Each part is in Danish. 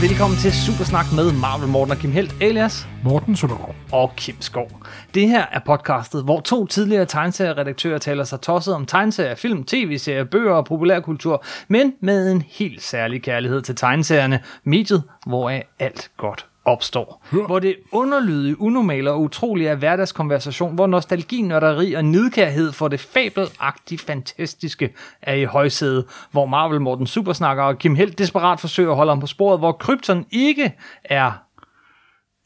og velkommen til Supersnak med Marvel Morten og Kim Helt, alias Morten Søndergaard. og Kim Skov. Det her er podcastet, hvor to tidligere tegneserieredaktører taler sig tosset om tegneserier, film, tv-serier, bøger og populærkultur, men med en helt særlig kærlighed til tegneserierne, mediet, hvoraf alt godt opstår. Hvor det underlydige, unormale og utrolige er hverdagskonversation, hvor nostalgi, nørderi og nidkærhed for det fabelagtigt fantastiske er i højsædet, hvor Marvel Morten Supersnakker og Kim Helt desperat forsøger at holde ham på sporet, hvor Krypton ikke er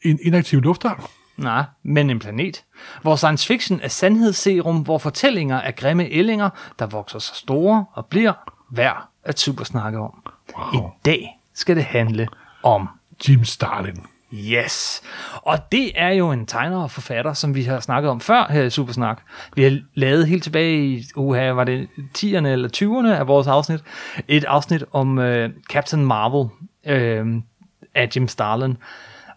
En inaktiv lufthavn. Nej, men en planet. Hvor science fiction er sandhedsserum, hvor fortællinger er grimme ællinger, der vokser sig store og bliver værd at supersnakke om. Wow. I dag skal det handle om Jim Starlin. Yes. Og det er jo en tegner og forfatter, som vi har snakket om før her i Supersnak. Vi har lavet helt tilbage i, uha, var det 10'erne eller 20'erne af vores afsnit, et afsnit om øh, Captain Marvel øh, af Jim Starlin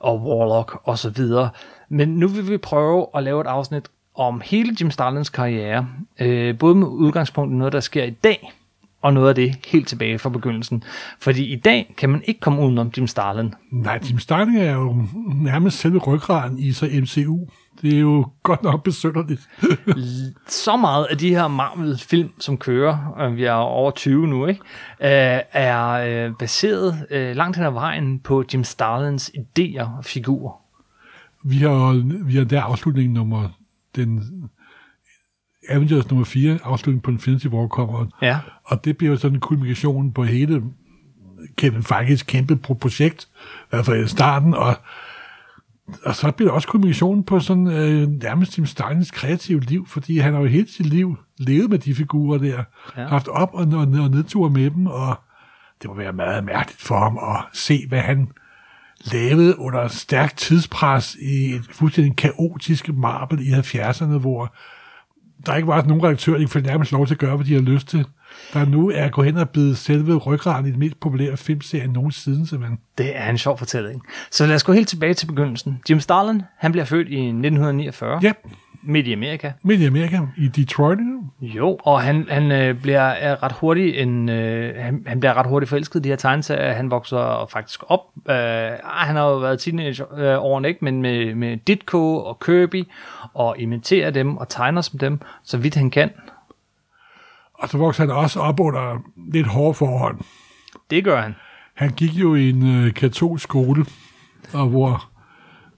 og Warlock og så videre. Men nu vil vi prøve at lave et afsnit om hele Jim Starlins karriere, øh, både med udgangspunkt i noget, der sker i dag, og noget af det helt tilbage fra begyndelsen. Fordi i dag kan man ikke komme udenom Jim Starlin. Nej, Jim Starlin er jo nærmest selve ryggraden i så MCU. Det er jo godt nok besynderligt. så meget af de her Marvel-film, som kører, og vi er over 20 nu, ikke, øh, er øh, baseret øh, langt hen ad vejen på Jim Starlins idéer og figurer. Vi har, vi har der afslutningen nummer, den Avengers nummer 4, afslutningen på Infinity War kommer, Ja, og det bliver jo sådan en kulmination på hele Kevin Feige's kæmpe pro- projekt, i starten, og, og så bliver det også kulminationen på sådan øh, nærmest Jim Starlins kreative liv, fordi han har jo hele sit liv levet med de figurer der, Ja. haft op og, og, og nedture med dem, og det må være meget mærkeligt for ham at se, hvad han lavede under stærkt tidspres i et fuldstændig kaotisk Marvel i 70'erne, hvor der ikke var nogen redaktør, der fik nærmest lov til at gøre, hvad de har lyst til. Der nu er gået hen og blevet selve ryggraden i den mest populære filmserie nogensinde, simpelthen. det er en sjov fortælling. Så lad os gå helt tilbage til begyndelsen. Jim Starlin, han bliver født i 1949, Ja, midt i Amerika. midt i Amerika, i Detroit. Jo, og han, han øh, bliver er ret hurtigt en, øh, han, han bliver ret hurtigt forelsket i de her tegneserier. Han vokser faktisk op. Øh, ah, han har jo været teenager øh, årene, ikke? Men med, med Ditko og Kirby, og imiterer dem og tegner som dem, så vidt han kan. Og så voksede han også op under lidt hårde forhold. Det gør han. Han gik jo i en øh, katolsk skole, og hvor,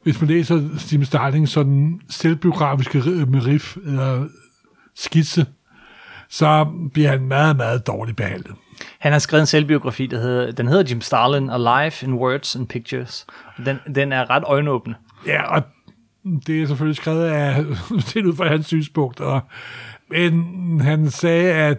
hvis man læser Steve Starling sådan selvbiografiske riff eller skitse, så bliver han meget, meget dårligt behandlet. Han har skrevet en selvbiografi, der hedder, den hedder Jim Starlin, Alive in Words and Pictures. Den, den er ret øjenåbende. Ja, og det er selvfølgelig skrevet af, er ud fra hans synspunkt, og, men han sagde, at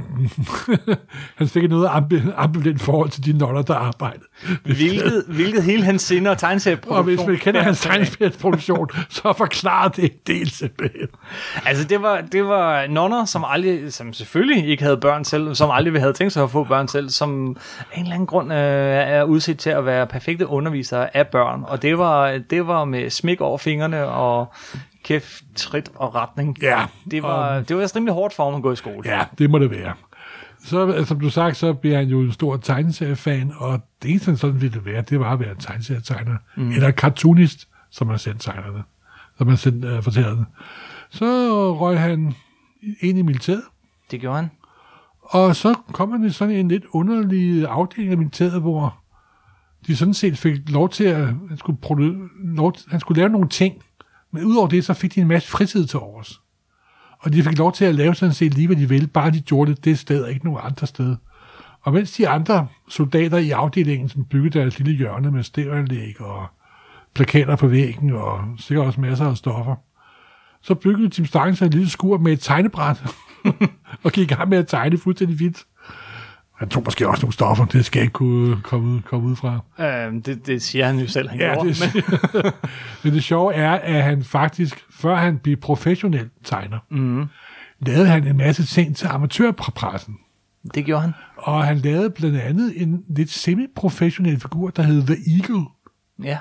han fik noget ambi- ambivalent forhold til de noller, der arbejdede. Hvilket, hvilket hele hans sinde og Og tegneserieproduktion... hvis man kender hans tegnsprogramsproduktion, så forklarer det en del simpelthen. Altså, det var, det var nonner, som aldrig, som selvfølgelig ikke havde børn selv, som aldrig havde tænkt sig at få børn selv, som af en eller anden grund øh, er udset til at være perfekte undervisere af børn. Og det var, det var med smik over fingrene og kæft, trit og retning. Ja, Det var, det var rimelig hårdt for ham at gå i skole. Ja, det må det være. Så, øh, som du sagt, så bliver han jo en stor tegneseriefan, og det eneste, han sådan ville være, det var at være en tegneserietegner. Mm. Eller cartoonist, som man selv tegner det. Som man selv uh, fortæller det. Så røg han ind i militæret, Det gjorde han. og så kom han i sådan en lidt underlig afdeling af militæret, hvor de sådan set fik lov til at, han skulle, produ- lov, han skulle lave nogle ting, men udover det, så fik de en masse fritid til overs. Og de fik lov til at lave sådan set lige, hvad de ville, bare de gjorde det det sted, og ikke nogen andre sted. Og mens de andre soldater i afdelingen som byggede deres lille hjørne med stereoanlæg og plakater på væggen og sikkert også masser af stoffer, så byggede Tim Starling sig et lille skur med et tegnebræt og gik i gang med at tegne fuldstændig vildt. Han tog måske også nogle stoffer, det skal jeg ikke kunne komme ud, komme ud fra. Øh, det, det siger han jo selv, han Ja, gjorde. det, men, men det sjove er, at han faktisk, før han blev professionel tegner, mm, lavede han en masse ting til amatørpressen. det gjorde han. Og han lavede blandt andet en lidt semi-professionel figur, der hed The Eagle, Ja.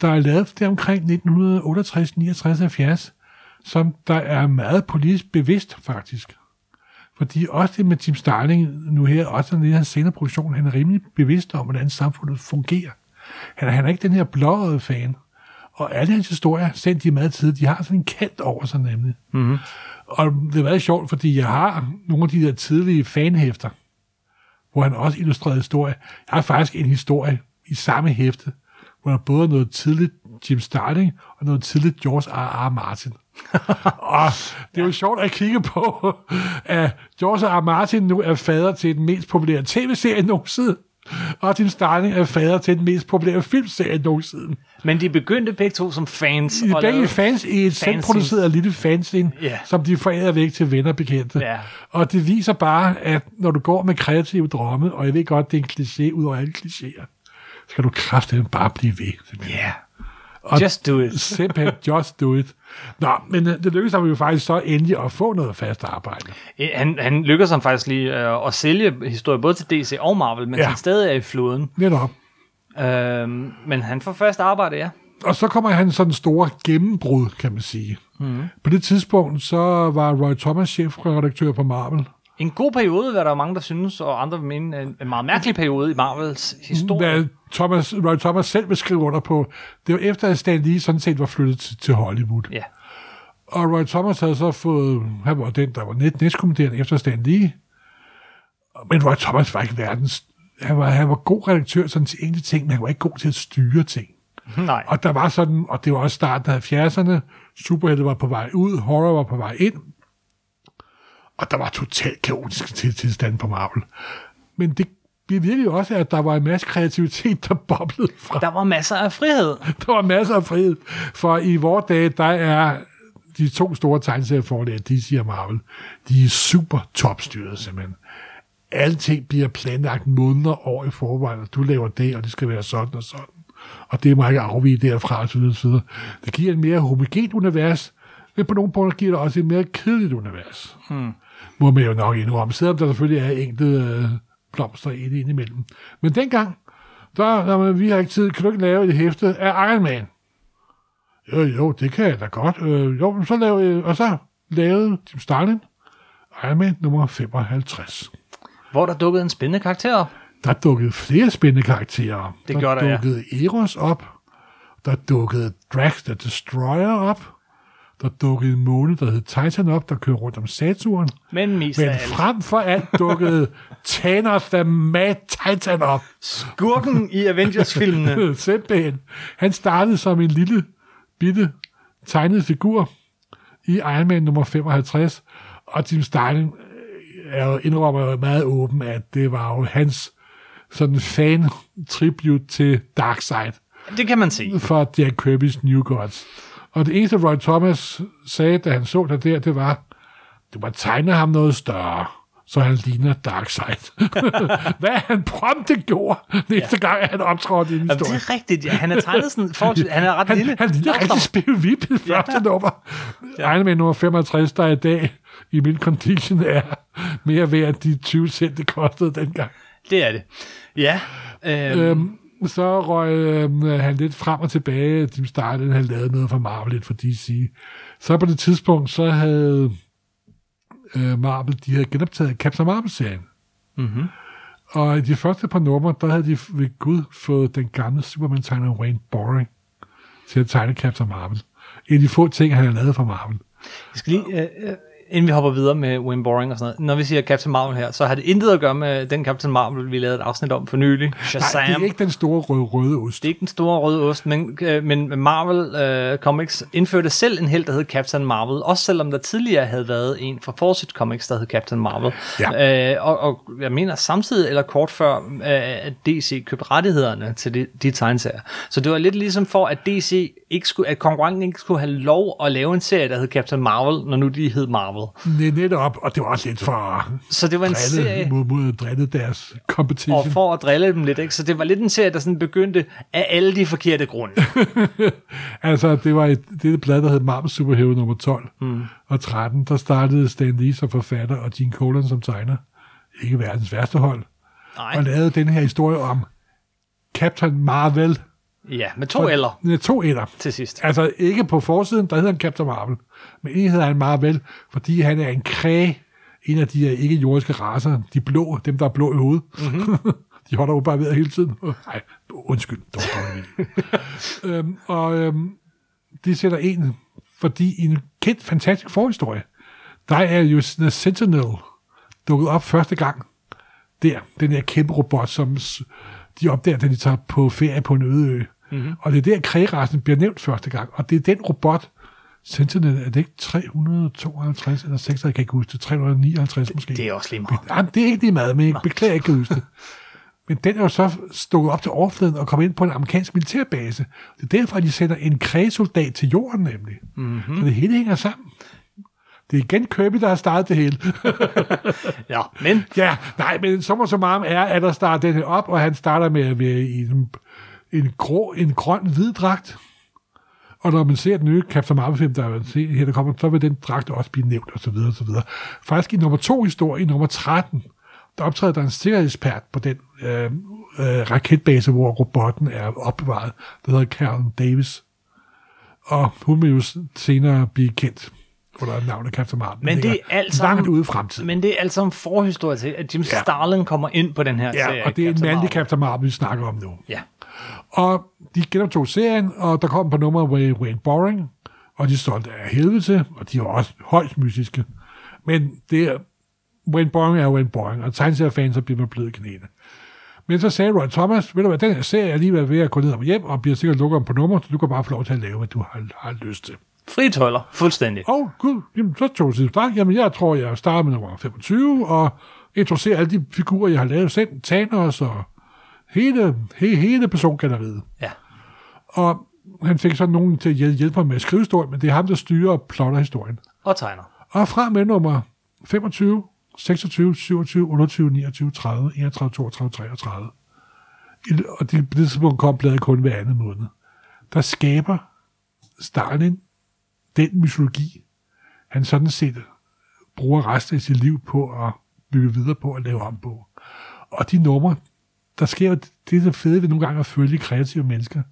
der er lavet det omkring 1968, 69, 70, som der er meget politisk bevidst faktisk. Fordi også det med Tim Starling nu her, også i hans senere produktion, han er rimelig bevidst om, hvordan samfundet fungerer. Han, er- han er ikke den her blåede fan. Og alle hans historier, sendt de meget tid, de har sådan en kant over sig nemlig. Mm-hmm. Og det er meget sjovt, fordi jeg har nogle af de der tidlige fanhæfter, hvor han også illustrerede historie. Jeg har faktisk en historie i samme hæfte, hvor der både er noget tidligt Jim Starling og noget tidligt George R. R. Martin. Og det er jo sjovt at kigge på, at George R. Martin nu er fader til den mest populære tv-serie nogensinde, og Jim Starling er fader til den mest populære filmserie nogensinde. Men de begyndte begge to som fans. De er og begge fans i et selvproduceret lille fanscene, Ja. som de forærer væk til venner og bekendte. Ja. Og det viser bare, at når du går med kreative drømme, og jeg ved godt, det er en kliché ud over alle klichéer, skal du kraftigt bare blive ved. Ja. Og Just do it. Simpelthen, just do it. Nå, men øh, det lykkedes ham jo faktisk så endelig at få noget fast arbejde. Han, han lykkedes ham faktisk lige øh, at sælge historier både til DC og Marvel, men Ja. han stadig er i floden. Netop. Øhm, men han får først arbejde, ja. Og så kommer han sådan en stor gennembrud, kan man sige. Mm. På det tidspunkt, så var Roy Thomas chefredaktør på Marvel. En god periode, hvad der er mange, der synes, og andre vil mene, en, en meget mærkelig periode i Marvels historie. Hvad Thomas, Roy Thomas selv vil skrive under på, det var efter, at Stan Lee sådan set var flyttet til, til Hollywood. Ja. Og Roy Thomas havde så fået, han var den, der var net, næstkommanderende efter Stan Lee. Men Roy Thomas var ikke verdens, han var, han var god redaktør sådan til enkelte ting, men han var ikke god til at styre ting. Nej. Og der var sådan, og det var også starten af 70'erne, superhelte var på vej ud, horror var på vej ind, og der var totalt kaotiske til- tilstande på Marvel. Men det bevirkede jo også, at der var en masse kreativitet, der boblede fra. Der var masser af frihed. Der var masser af frihed, for i vores dage, der er de to store tegneserieforlag, DC og Marvel, de er super topstyret simpelthen. Alting bliver planlagt måneder år i forvejen, og du laver det, og det skal være sådan og sådan. Og det må ikke afvige derfra, og så videre, så videre. Det giver et mere homogent univers, men på nogle punkter giver det også et mere kedeligt univers. Hmm. Må man jo nok indrømme, selvom der selvfølgelig er enkelte øh, blomster i det indimellem. Men dengang, der, der, vi har ikke tid, kan du ikke lave et hæfte af Iron Man? Jo, jo, det kan jeg da godt. Øh, jo, så lavede, og så lavede Tim Starlin Iron Man nummer 55. Hvor der dukkede en spændende karakter op. Der dukkede flere spændende karakterer. Det der gjorde der, ja. dukkede Eros op. Der dukkede Drax the Destroyer op. Der dukkede en måne, der hed Titan op, der kører rundt om Saturn. Men mest Men frem for alt dukkede Thanos the Mad Titan op. Skurken i Avengers-filmene. Simpelthen. Han startede som en lille, bitte, tegnet figur i Iron Man nummer 55, og Tim Starlin øh, er indrømmer jo meget åben, at det var jo hans sådan fan-tribute til Darkseid Det kan man se. fra Jack Kirby's New Gods. Og det eneste, Roy Thomas sagde, da han så det der, det var, du må tegne ham noget større, så han ligner Darkseid. Hvad han prompte gjorde, næste ja. gang, han optrådte i en Jamen, det historie. er rigtigt. Ja. Han er tegnet sådan, forholdsvis, han er ret Han, lille. han ligner rigtig Spirit Vip i ja. første nummer. Ja. Iron Man nummer 65, der i dag i min condition er mere værd end de 20 cent, det kostede dengang. Det er det. Ja. Øhm, Øhm, så røg øhm, han lidt frem og tilbage. De startede, han lavede noget for Marvel, lidt for DC. Så på det tidspunkt, så havde øh, Marvel, de havde genoptaget Captain Marvel-serien. mm-hmm. Og i de første par numre, der havde de ved Gud fået den gamle Superman-tegner Wayne Boring til at tegne Captain Marvel. En af de få ting, han havde lavet for Marvel. Jeg skal lige, øh, øh, inden vi hopper videre med Wayne Boring og sådan noget, når vi siger Captain Marvel her, så har det intet at gøre med den Captain Marvel, vi lavede et afsnit om for nylig. Shazam. Nej, det er ikke den store røde, røde ost. Det er ikke den store røde ost, men, øh, men Marvel øh, Comics indførte selv en held, der hed Captain Marvel, også selvom der tidligere havde været en fra Fawcett Comics, der hed Captain Marvel. Ja. Øh, og, og jeg mener samtidig, eller kort før, øh, at DC købte rettighederne til de, de tegneserier. Så det var lidt ligesom for, at DC ikke skulle, at konkurrenten ikke skulle have lov at lave en serie, der hed Captain Marvel, når nu de hed Marvel. Er netop, og det var også lidt for Så det var en at serie... drille, mod, mod at drille deres competition. Og for at drille dem lidt, ikke? Så det var lidt en serie, der sådan begyndte af alle de forkerte grunde. Altså, det var et, det et blad, der hed Marvel Superhero nummer 12 mm. og 13. Der startede Stan Lee som forfatter og Gene Colan som tegner. Ikke verdens værste hold. Nej. Og lavede den her historie om Captain Marvel. Ja, med to eller Ja, to eller. til sidst. Altså ikke på forsiden, der hedder han Captain Marvel. Men en hedder han Marvel, fordi han er en kræ, en af de her ikke-jordiske raser, de blå, dem der er blå i hovedet. Mm-hmm. De holder jo bare ved hele tiden. Nej, undskyld. Det var øhm, og øhm, de sætter en, fordi i en kendt, fantastisk forhistorie, der er jo The Sentinel dukket op første gang. Der, den her kæmpe robot, som de opdager, da de tager på ferie på en øde ø. Mm-hmm. Og det er der, krægerassen bliver nævnt første gang. Og det er den robot, Sentinel, er det ikke 352 eller 6, jeg kan ikke huske det, 359 måske. Det er også lige meget. Jamen, det er ikke lige meget, men jeg beklager, jeg ikke kan huske det. Men den er jo så stukket op til overfladen og kommet ind på en amerikansk militærbase. Det er derfor, at de sender en kræsoldat til jorden, nemlig. Mm-hmm. Så det hele hænger sammen. Det er igen Kirby, der har startet det hele. Ja, men ja, nej, men som og så meget er, at der starter den her op, og han starter med at være i en, en, grå, en grøn hvid dragt. Og når man ser den nye Captain Marvel-film, der, er se her, der kommer, så vil den dragt også blive nævnt, og så videre, og så videre. Faktisk i nummer to historie, i nummer 13, der optræder der en sikkerhedsekspert på den øh, øh, raketbase, hvor robotten er opbevaret. Der hedder Carol Davis. Og hun vil jo senere blive kendt under navnet Captain Marvel. Men det er alt sammen- Langt ude i fremtiden. Men det er altså en forhistorie til, at Jim Ja. Starlin kommer ind på den her serie. Ja, og det er en mandlig Marvel. Captain Marvel, vi snakker om nu. Ja. Og de genoptog serien, og der kom på nummer Wayne Boring, og de solgte af helvede til, og de var også højst mystiske. Men det er, Wayne Boring er Wayne Boring, og tegneseriefans så bliver man blød i knæene. Men så sagde Roy Thomas, ved du hvad, den her serie er lige ved at gå ned og hjem, og bliver sikkert lukket om på nummer, så du kan bare få lov til at lave, hvad du har, har lyst til. Fri tøjler, fuldstændig. Åh, oh, gud, jamen, så tog jeg start. Jamen, jeg tror, jeg starter med nummer 25, og introducerer alle de figurer, jeg har lavet selv, Thanos og hele, he, hele persongalleriet. Ja. Og han fik så nogen til at hjæl- hjælpe ham med at skrive historien, men det er ham, der styrer og plotter historien. Og tegner. Og fra med nummer 25, 26, 27, 28, 29, 30, 31, 32, 33. I- Og det, på det tidspunkt kom bladet kun hver anden måned. Der skaber Stalin den mytologi, han sådan set bruger resten af sit liv på at bygge videre på og lave om på. Og de numre, der sker jo det, der fede ved nogle gange at følge kreative mennesker,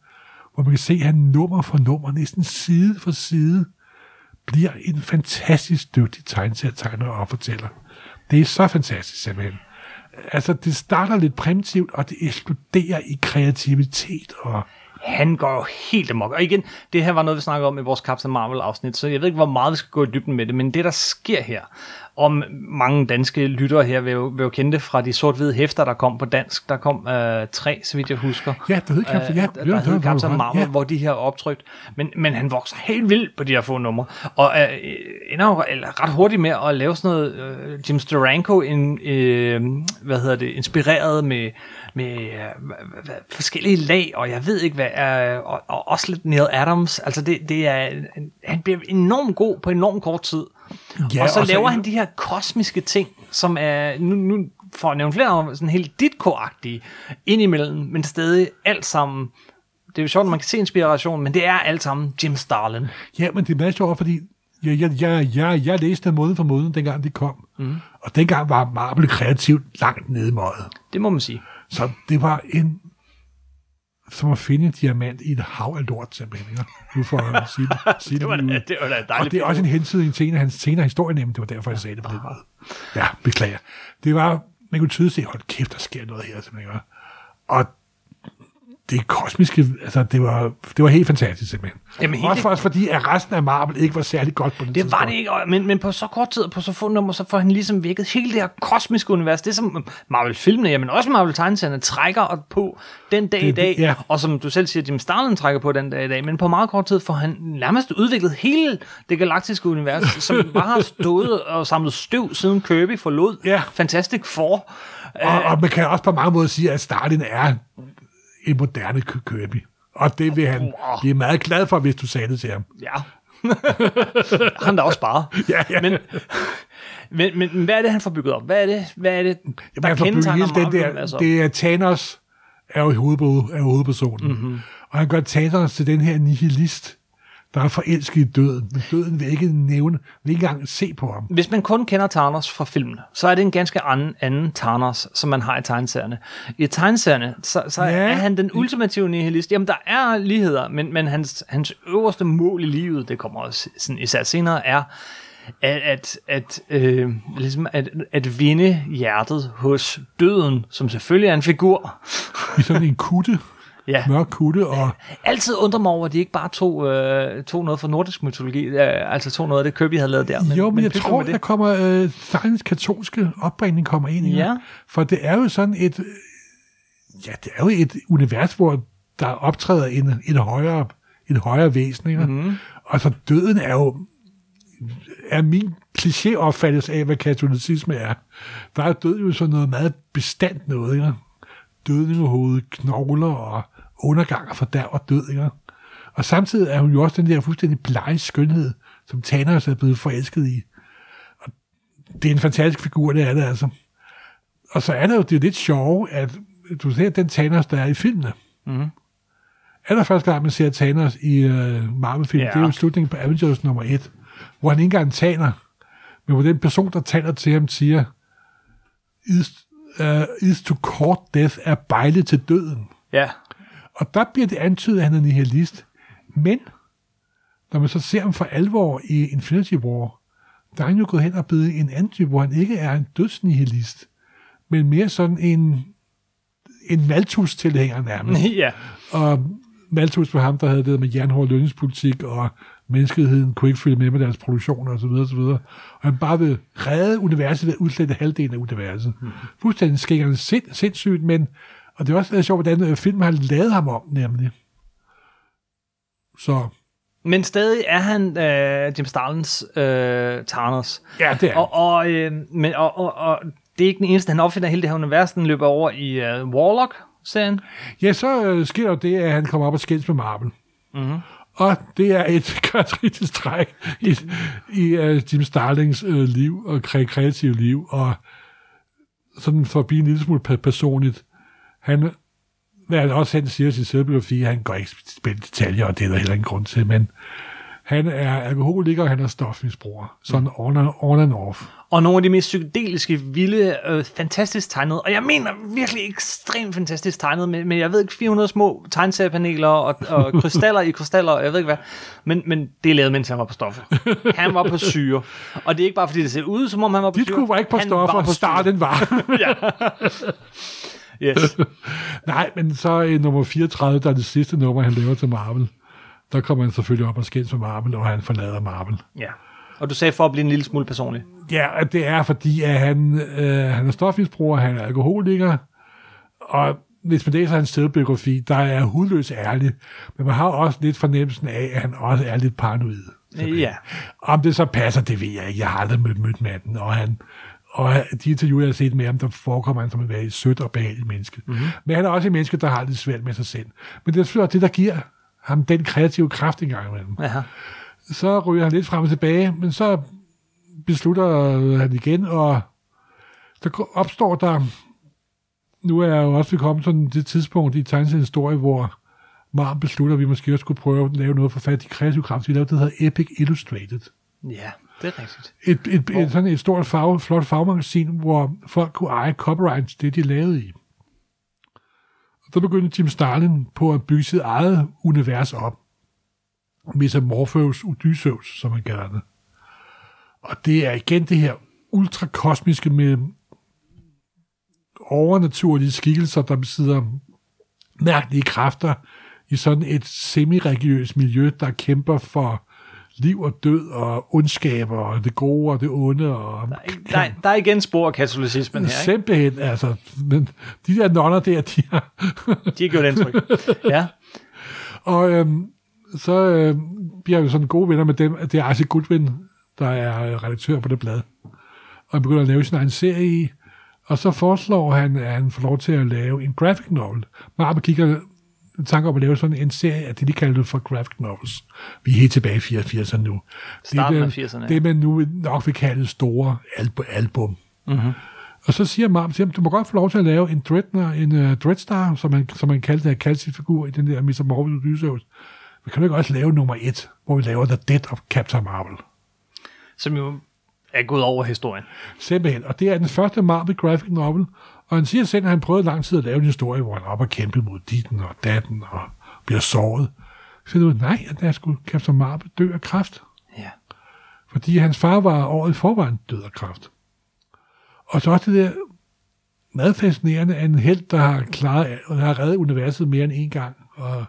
hvor man kan se, at han nummer for nummer, næsten side for side, bliver en fantastisk dygtig tegneserietegner og fortæller. Det er så fantastisk simpelthen. Altså, det starter lidt primitivt, og det eksploderer i kreativitet og han går helt amok. Og igen, det her var noget, vi snakkede om i vores Captain Marvel-afsnit, så jeg ved ikke, hvor meget vi skal gå i dybden med det, men det, der sker her, om mange danske lyttere her vil jo, vil jo kende det fra de sort-hvide hæfter, der kom på dansk. Der kom øh, tre, så vidt jeg husker. Ja, det hed Captain- Øh, ja, der det hed Captain. Marvel, Ja. hvor de her er optrykt. Men, men han vokser helt vildt på de her få numre. Og øh, ender jo eller ret hurtigt med at lave sådan noget øh, Jim Steranko, en, øh, hvad hedder det, inspireret med, med øh, forskellige lag, og jeg ved ikke hvad, øh, og, og også lidt Neil Adams. Altså det, det er, han bliver enormt god på enormt kort tid. Ja, og så og så- laver han de her kosmiske ting, som er, nu, nu for at nævne flere, om, sådan helt ditko-agtige indimellem, men stadig alt sammen. Det er jo sjovt, at man kan se inspiration, men det er alt sammen Jim Starlin. Ja, men det er meget sjovt, fordi jeg, jeg, jeg, jeg, jeg læste måned for måned, dengang de kom. Mm. Og dengang var Marvel kreativt langt nede i møget. Det må man sige. Så det var en som at finde en diamant i et hav af lort, simpelthen. Ikke? Nu for at sige det. Sige Det var, ud. det var da Og det er også en hensydning til en af hans senere historier, nemlig. Det var derfor, jeg sagde det på den måde. Ja, beklager. Det var, man kunne tydeligt se, hold kæft, der sker noget her, simpelthen. ikke? Og det kosmiske, altså det var, det var helt fantastisk simpelthen. Jamen, hele- Også for fordi at resten af Marvel ikke var særlig godt på det Det var det ikke, men, men på så kort tid, på så få nummer, så får han ligesom vækket hele det her kosmiske univers. Det som Marvel-filmene, jamen også Marvel-tegneserierne, trækker på den dag Det- i dag, ja. og som du selv siger, Jim Starlin trækker på den dag i dag, men på meget kort tid får han nærmest udviklet hele det galaktiske univers, som bare har stået og samlet støv, siden Kirby forlod Ja. Fantastic Four. Og, og man kan også på mange måder sige, at Stalin er en moderne Kirby. Og det vil han blive meget glad for, hvis du sagde det til ham. Ja. han der også sparet. Ja, ja. Men, men, men, hvad er det, han får bygget op? Hvad er det, hvad er det der bygget kendetegner hele den der, op? det er Thanos er jo er hovedpersonen. Mhm. Mm-hmm. Og han gør Thanos til den her nihilist, der er forelsket i døden. Men døden vil ikke nævne, vil ikke engang se på ham. Hvis man kun kender Thanos fra filmene, så er det en ganske anden, anden Thanos, som man har i tegneserierne. I tegneserierne, så, så ja. er han den ultimative nihilist. Jamen, der er ligheder, men, men hans, hans øverste mål i livet, det kommer også sådan, især senere, er at, at, at, øh, ligesom at, at vinde hjertet hos døden, som selvfølgelig er en figur. I sådan en kutte, Ja. mørk kutte, og Altid undrer mig over, at de ikke bare tog, øh, tog noget fra nordisk mytologi, øh, altså tog noget af det, Kirby havde lavet der. Men, jo, men, jeg pyt tror, der kommer øh, Steinens katolske opbringning kommer ind i Ja. For det er jo sådan et, ja, det er jo et univers, hvor der optræder en, en højere, en højere væsen, ikke? Mm. Og så døden er jo, er min klichéopfattelse af, hvad katolicisme er. Der er død jo sådan noget meget bestandt noget, ikke? Dødningehoved, knogler og undergang og fordærv og død, ikke? Og samtidig er hun jo også den der fuldstændig blege skønhed, som Thanos er blevet forelsket i. Og det er en fantastisk figur, det er det altså. Og så er der jo det er lidt sjove, at du ser den Thanos, der er i filmene. Mhm. Allerførste gang, man ser Thanos i uh, Marvel-film, Ja. det er jo slutningen på Avengers nummer 1, hvor han ikke engang taler, men hvor den person, der taler til ham, siger, is, uh, is to court death er bejlet til døden. Ja. Og der bliver det antydet, at han er nihilist. Men, når man så ser ham for alvor i Infinity War, der er han jo gået hen og blevet en anden type, hvor han ikke er en dødsnihilist, men mere sådan en, en Malthus-tilhænger nærmest. ja. Og Malthus var ham, der havde det med jernhård lønningspolitik, og menneskeheden kunne ikke følge med med deres produktion og så videre, og så videre. Og han bare vil redde universet ved at udslette halvdelen af universet. Mm. Fuldstændig skængerne sind, sindssygt, men og det er også sjovt, hvordan øh, filmen har lavet ham om, nemlig. Så, Men stadig er han øh, Jim Starlins øh, Thanos. ja, det er Og, og, øh, men, og, og, og det er ikke den eneste, han opfinder hele det her univers, den løber over i øh, Warlock-serien. Ja, så øh, sker der det, at han kommer op og skændes med Marvel. Mhm. Og det er et karakteristisk træk i, i uh, Jim Starlings uh, liv og kre- kreative liv, og sådan for at blive en lille smule pe- personligt. Han, hvad også han siger i sin selvbiografi, han går ikke i detaljer, og det er der heller ingen grund til, men han er alkoholiker, og han er stofmisbruger. Sådan on, and- on and off. Og nogle af de mest psykedeliske, vilde, øh, fantastisk tegnede, og jeg mener virkelig ekstremt fantastisk tegnet, med, med jeg ved ikke, 400 små tegneseriepaneler og, og krystaller i krystaller, og jeg ved ikke hvad, men, men det er lavet, mens han var på stoffer. Han var på syre. Og det er ikke bare, fordi det ser ud, som om han var på Dit syre. kunne var ikke på Han stoffer, var på starten var. Yes. Nej, men så i nummer 34, der er det sidste nummer, han laver til Marvel. Der kommer han selvfølgelig op og skændes med Marvel, og han forlader Marvel. Ja. Og du sagde for at blive en lille smule personlig. Ja, og det er fordi, at han, øh, han er stofmisbruger, han er alkoholiker, og hvis man læser hans selvbiografi, der er hudløs ærlig, men man har også lidt fornemmelsen af, at han også er lidt paranoid. Ja. Om det så passer, det ved jeg ikke. Jeg har aldrig mødt, mødt manden, og han og de interviewer, jeg har set med ham, der forekommer han som at være et sødt og behageligt menneske. Mhm. Mm-hmm. Men han er også et menneske, der har lidt svært med sig selv. Men det er selvfølgelig det, der giver ham den kreative kraft engang imellem Aha. så ryger han lidt frem og tilbage, men så beslutter han igen, og der opstår der, nu er jeg jo også kommet sådan det tidspunkt i tegneseriens historie, hvor Marm beslutter, at vi måske også skulle prøve at lave noget for fat i kreativ kraft. Vi lavede det, der hedder Epic Illustrated. Ja, det er rigtigt. Et, et, et, sådan et stort, fag, flot fagmagasin, hvor folk kunne eje copyright til det, de lavede i. Og der begyndte Jim Starlin på at bygge sit eget univers op. Metamorphosis Odysseus, som man kalder det. Og det er igen det her ultrakosmiske med overnaturlige skikkelser, der besidder mærkelige kræfter i sådan et semi-religiøst miljø, der kæmper for liv og død og ondskab og det gode og det onde. Og Der er, der, der er igen spor af katolicismen her, ikke? Simpelthen, altså. Men de der nonner der, de har... De har gjort indtryk. Ja. og øhm, så øhm, bliver jeg jo sådan gode venner med dem. Det er Isaac Goodwin, der er øh, redaktør på det blad. Og han begynder at lave sin egen serie i. Og så foreslår han, at han får lov til at lave en graphic novel. Marvel kigger tanker om at lave sådan en serie af det, de kalder det for graphic novels. Vi er helt tilbage i 84'erne nu. Starten det, af 80'erne, ja. Det, man nu nok vil kalde store alb- album. Mm-hmm. Og så siger Marm til ham, du må godt få lov til at lave en, Dreadner, en uh, Dreadstar, som man, som man kaldte, kaldte sin figur i den der Mr. Marvel Odysseus. Men kan du ikke også lave nummer et, hvor vi laver The Death of Captain Marvel? Som jo er gået over historien. Simpelthen. Og det er den første Marvel graphic novel. Og han siger selv, at han prøvede lang tid at lave en historie, hvor han op og kæmpe mod ditten og datten og bliver såret. Så siger du, nej, at der skulle Captain Marvel dø af kræft. Ja. Fordi hans far var året i forvejen død af kræft. Og så også det der meget fascinerende, at en held, der har klaret og har reddet universet mere end en gang, og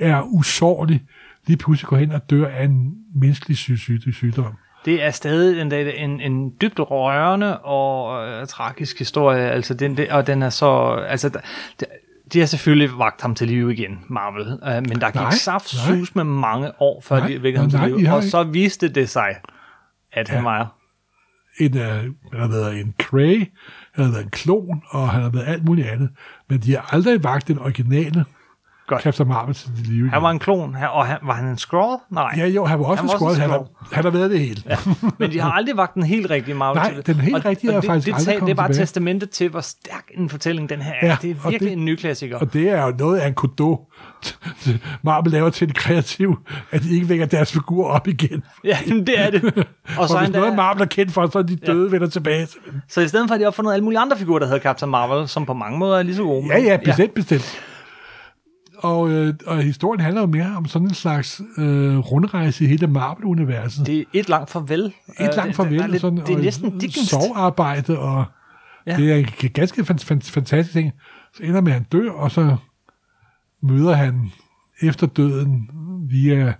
er usårlig, lige pludselig går hen og dør af en menneskelig syg, sygdom. Det er stadig en, en, en dybt rørende og øh, tragisk historie, altså den, det, og den er så, altså der, de har selvfølgelig vagt ham til live igen, Marvel, øh, men der gik Nej, saft nej. sus med mange år, før Nej, de vækkede ham til live, og så viste det sig, at han var En, uh, han har været en Cray, han har været en klon, og han har været alt muligt andet. Men de har aldrig vagt den originale Godt. Captain Marvel til det live. Han var en klon, og han, var han en Skrull? Nej. Ja, jo, han var også Han en en Han, har, han har været det hele. Ja. Men de har aldrig vagt den helt rigtige Marvel Nej, til det. den helt Og- rigtige og er det, faktisk det, aldrig tag- Det er bare tilbage. testamentet til, hvor stærk en fortælling den her er. Ja, det er og virkelig det- en ny klassiker. Og det er jo noget af en kudo, Marvel laver til en kreativ, at de ikke vækker deres figur op igen. Ja, det er det. Og Og så, hvis han noget der, Marvel er kendt for, så er de døde ja. vender tilbage. til så i stedet for, at de har opfundet alle mulige andre figurer, der hedder Captain Marvel, som på mange måder er lige så gode. Ja, ja, bestemt, ja. bestemt. Og, øh, og historien handler jo mere om sådan en slags øh, rundrejse i hele Marvel-universet. Det er et langt farvel. Et Øh, langt det- farvel, det, og lidt- sådan, det er og næsten Dickens. sovarbejde, og Ja. det er en ganske fan, fan, fantastisk ting. Så ender med, at han dør, og så møder han efter døden via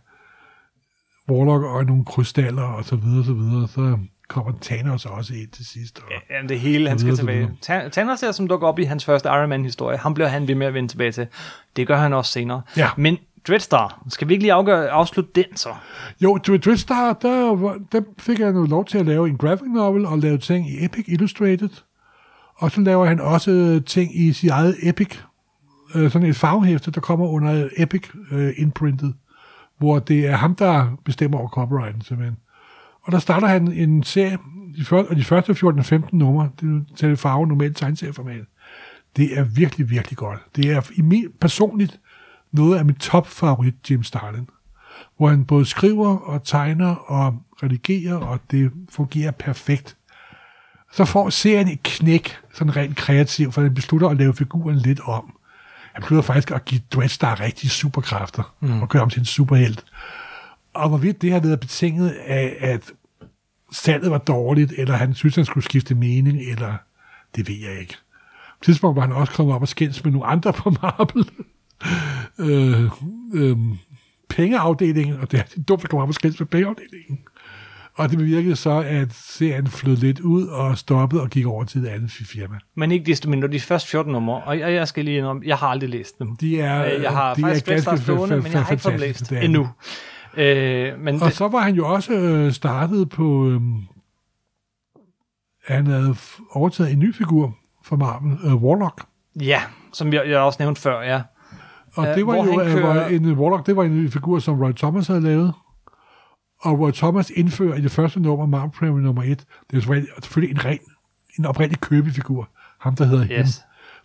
Warlock og nogle krystaller, og så videre, så videre. Så kommer Thanos også ind til sidst. Og, Ja, det hele, han skal tilbage. Thanos her, som dukker op i hans første Iron Man-historie, ham bliver han ved med at vende tilbage til. Det gør han også senere. Ja. Men Dreadstar, skal vi ikke lige afgøre, afslutte den så? Jo, Dr- Dreadstar, der, der fik han jo lov til at lave en graphic novel og lave ting i Epic Illustrated. Og så laver han også ting i sit eget Epic. Øh, sådan et farvehæfte, der kommer under Epic øh, imprintet, hvor det er ham, der bestemmer over copyrighten simpelthen. Og der starter han en serie, de første, og de første 14-15 numre, det er til farve normalt tegneserieformat. Det er virkelig, virkelig godt. Det er i min, personligt noget af min topfavorit, Jim Starlin hvor han både skriver og tegner og redigerer, og det fungerer perfekt. Så får serien et knæk, sådan rent kreativt, for han beslutter at lave figuren lidt om. Han beslutter faktisk at give Dreadstar rigtig superkræfter, mm. og gøre ham til en superhelt. Og hvorvidt det har været betinget af, at salget var dårligt, eller han synes, han skulle skifte mening, eller det ved jeg ikke. På et tidspunkt var han også kommet op og skændes med nogle andre på Marvel. øh, øh, pengeafdelingen, og det er dumt at komme op og skændes med pengeafdelingen. Og det bevirkede så, at serien flød lidt ud og stoppede og gik over til et andet firma. Men ikke desto mindre, de første 14 numre, og jeg, jeg skal lige indrømme, jeg har aldrig læst dem. De er, Øh, jeg har de faktisk Dreadstar ganske stående, men jeg har ikke fået læst er endnu. Øh, men Og det, så var han jo også øh, startet på... Øh, han havde overtaget en ny figur fra Marvel, øh, Warlock. ja, som jeg, jeg også nævnte før, ja. Og Øh, det var jo han kører... var en Warlock, det var en figur, som Roy Thomas havde lavet. Og Roy Thomas indfører i det første nummer, Marvel Premiere nummer 1, det er selvfølgelig- en ren, en oprigtig købefigur. Ham, der hedder Yes. him.